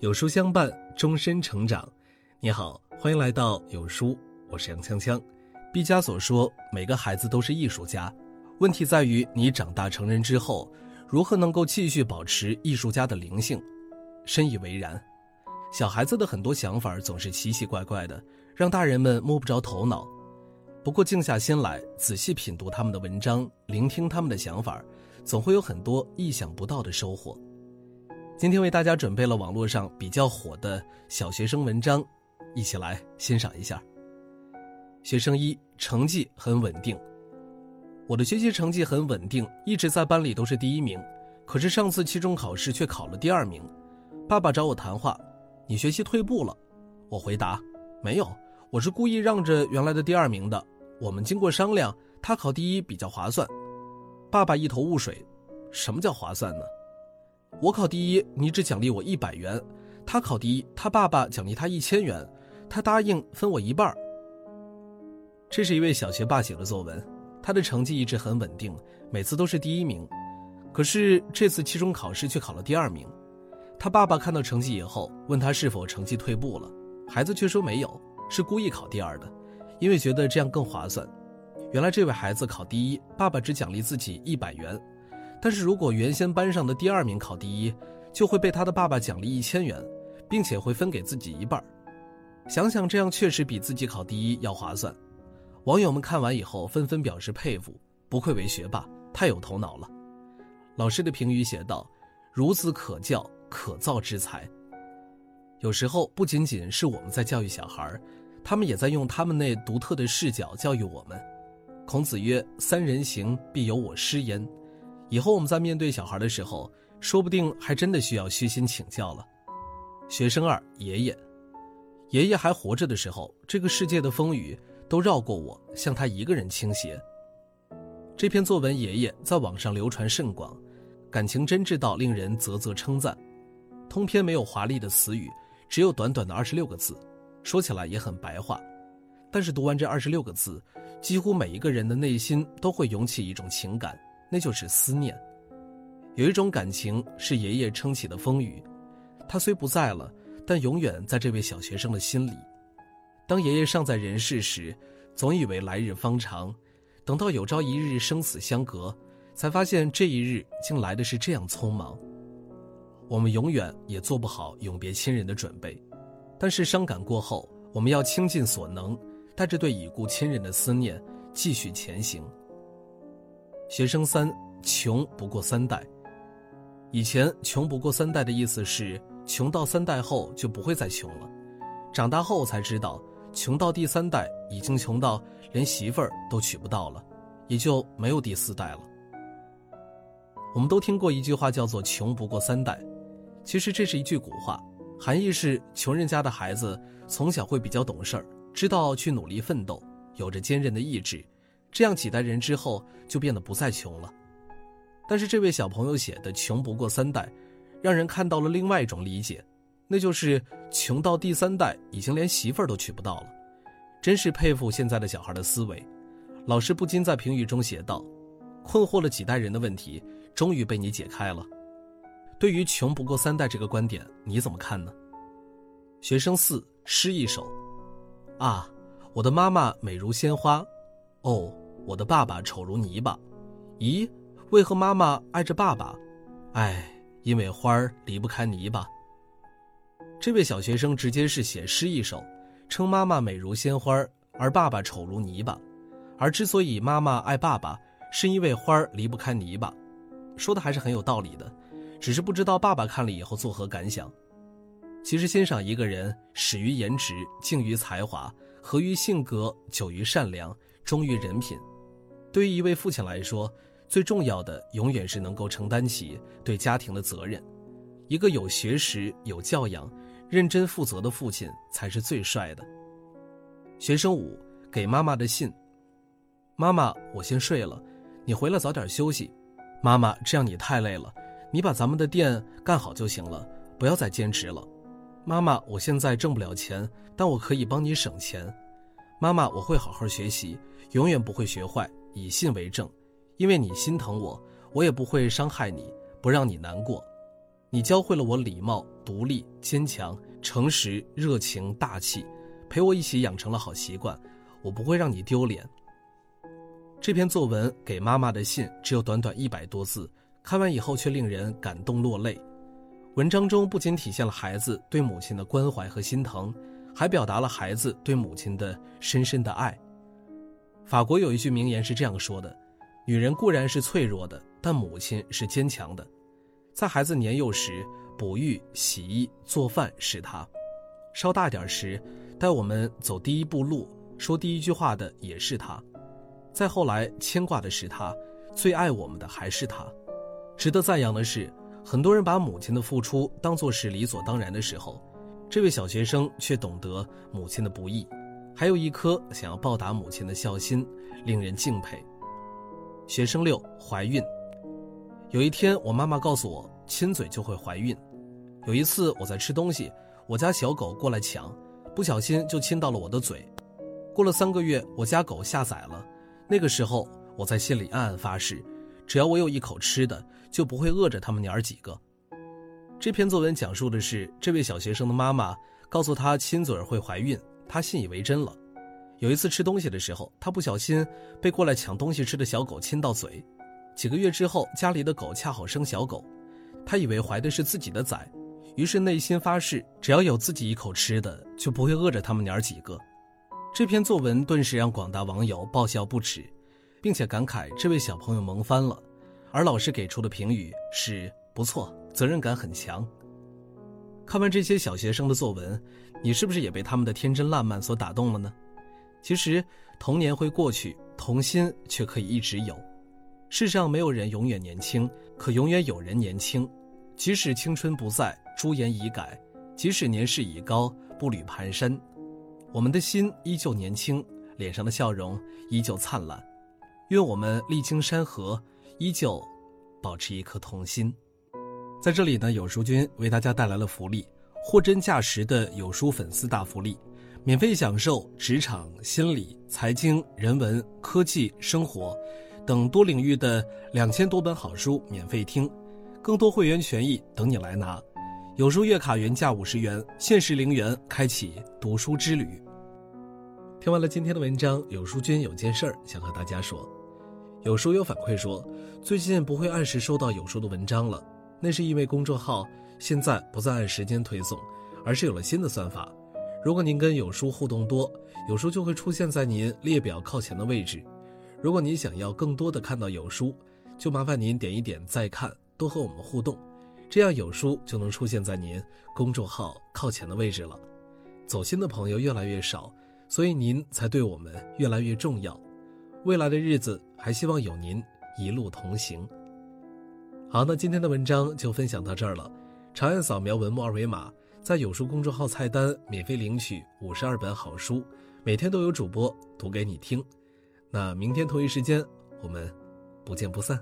有书相伴，终身成长。你好，欢迎来到有书，我是杨锵锵。毕加索说：“每个孩子都是艺术家，问题在于你长大成人之后，如何能够继续保持艺术家的灵性。”深以为然。小孩子的很多想法总是奇奇怪怪的，让大人们摸不着头脑。不过静下心来，仔细品读他们的文章，聆听他们的想法，总会有很多意想不到的收获。今天为大家准备了网络上比较火的小学生文章，一起来欣赏一下。学生一成绩很稳定，我的学习成绩很稳定，一直在班里都是第一名。可是上次期中考试却考了第二名，爸爸找我谈话，你学习退步了。我回答，没有，我是故意让着原来的第二名的。我们经过商量，他考第一比较划算。爸爸一头雾水，什么叫划算呢？我考第一，你只奖励我一百元；他考第一，他爸爸奖励他一千元，他答应分我一半。这是一位小学霸写的作文，他的成绩一直很稳定，每次都是第一名。可是这次期中考试却考了第二名。他爸爸看到成绩以后，问他是否成绩退步了，孩子却说没有，是故意考第二的，因为觉得这样更划算。原来这位孩子考第一，爸爸只奖励自己一百元。但是如果原先班上的第二名考第一，就会被他的爸爸奖励一千元，并且会分给自己一半。想想这样确实比自己考第一要划算。网友们看完以后纷纷表示佩服，不愧为学霸，太有头脑了。老师的评语写道：“孺子可教，可造之才。”有时候不仅仅是我们在教育小孩，他们也在用他们那独特的视角教育我们。孔子曰：“三人行，必有我师焉。”以后我们在面对小孩的时候，说不定还真的需要虚心请教了。学生二爷爷，爷爷还活着的时候，这个世界的风雨都绕过我，向他一个人倾斜。这篇作文爷爷在网上流传甚广，感情真挚到令人啧啧称赞。通篇没有华丽的词语，只有短短的二十六个字，说起来也很白话。但是读完这二十六个字，几乎每一个人的内心都会涌起一种情感。那就是思念，有一种感情是爷爷撑起的风雨，他虽不在了，但永远在这位小学生的心里。当爷爷尚在人世时，总以为来日方长，等到有朝一日生死相隔，才发现这一日竟来的是这样匆忙。我们永远也做不好永别亲人的准备，但是伤感过后，我们要倾尽所能，带着对已故亲人的思念，继续前行。学生三，穷不过三代。以前“穷不过三代”的意思是，穷到三代后就不会再穷了。长大后才知道，穷到第三代已经穷到连媳妇儿都娶不到了，也就没有第四代了。我们都听过一句话，叫做“穷不过三代”。其实这是一句古话，含义是穷人家的孩子从小会比较懂事儿，知道去努力奋斗，有着坚韧的意志。这样几代人之后就变得不再穷了，但是这位小朋友写的“穷不过三代”，让人看到了另外一种理解，那就是穷到第三代已经连媳妇儿都娶不到了。真是佩服现在的小孩的思维。老师不禁在评语中写道：“困惑了几代人的问题，终于被你解开了。”对于“穷不过三代”这个观点，你怎么看呢？学生四诗一首：啊，我的妈妈美如鲜花，哦。我的爸爸丑如泥巴，咦，为何妈妈爱着爸爸？哎，因为花儿离不开泥巴。这位小学生直接是写诗一首，称妈妈美如鲜花，而爸爸丑如泥巴。而之所以妈妈爱爸爸，是因为花儿离不开泥巴，说的还是很有道理的。只是不知道爸爸看了以后作何感想。其实欣赏一个人，始于颜值，敬于才华，合于性格，久于善良，忠于人品。对于一位父亲来说，最重要的永远是能够承担起对家庭的责任。一个有学识、有教养、认真负责的父亲才是最帅的。学生五给妈妈的信：妈妈，我先睡了，你回来早点休息。妈妈，这样你太累了，你把咱们的店干好就行了，不要再兼职了。妈妈，我现在挣不了钱，但我可以帮你省钱。妈妈，我会好好学习，永远不会学坏。以信为证，因为你心疼我，我也不会伤害你，不让你难过。你教会了我礼貌、独立、坚强、诚实、热情、大气，陪我一起养成了好习惯，我不会让你丢脸。这篇作文给妈妈的信只有短短一百多字，看完以后却令人感动落泪。文章中不仅体现了孩子对母亲的关怀和心疼，还表达了孩子对母亲的深深的爱。法国有一句名言是这样说的：“女人固然是脆弱的，但母亲是坚强的。”在孩子年幼时，哺育、洗衣、做饭是她；稍大点时，带我们走第一步路、说第一句话的也是她。再后来，牵挂的是他，最爱我们的还是他。值得赞扬的是，很多人把母亲的付出当作是理所当然的时候，这位小学生却懂得母亲的不易，还有一颗想要报答母亲的孝心，令人敬佩。学生六怀孕，有一天我妈妈告诉我，亲嘴就会怀孕。有一次我在吃东西，我家小狗过来抢，不小心就亲到了我的嘴。过了三个月，我家狗下崽了。那个时候，我在心里暗暗发誓，只要我有一口吃的，就不会饿着他们娘儿几个。这篇作文讲述的是这位小学生的妈妈告诉他亲嘴会怀孕，他信以为真了。有一次吃东西的时候，他不小心被过来抢东西吃的小狗亲到嘴。几个月之后，家里的狗恰好生小狗，他以为怀的是自己的崽，于是内心发誓，只要有自己一口吃的，就不会饿着他们娘儿几个。这篇作文顿时让广大网友爆笑不止，并且感慨这位小朋友萌翻了，而老师给出的评语是不错，责任感很强。看完这些小学生的作文，你是不是也被他们的天真烂漫所打动了呢？其实童年会过去，童心却可以一直有。世上没有人永远年轻，可永远有人年轻。即使青春不在，朱颜已改；即使年事已高，步履蹒跚。我们的心依旧年轻，脸上的笑容依旧灿烂。愿我们历经山河，依旧保持一颗童心。在这里呢，有书君为大家带来了福利：货真价实的有书粉丝大福利，免费享受职场、心理、财经、人文、科技、生活等多领域的两千多本好书免费听，更多会员权益等你来拿。有书月卡原价五十元，限时零元开启读书之旅。听完了今天的文章，有书君有件事儿想和大家说。有书有反馈说，最近不会按时收到有书的文章了，那是因为公众号现在不再按时间推送，而是有了新的算法。如果您跟有书互动多，有书就会出现在您列表靠前的位置。如果您想要更多的看到有书，就麻烦您点一点再看，多和我们互动。这样有书就能出现在您公众号靠前的位置了，走心的朋友越来越少，所以您才对我们越来越重要。未来的日子还希望有您一路同行。好，那今天的文章就分享到这儿了。长按扫描文末二维码，在有书公众号菜单免费领取五十二本好书，每天都有主播读给你听。那明天同一时间我们不见不散。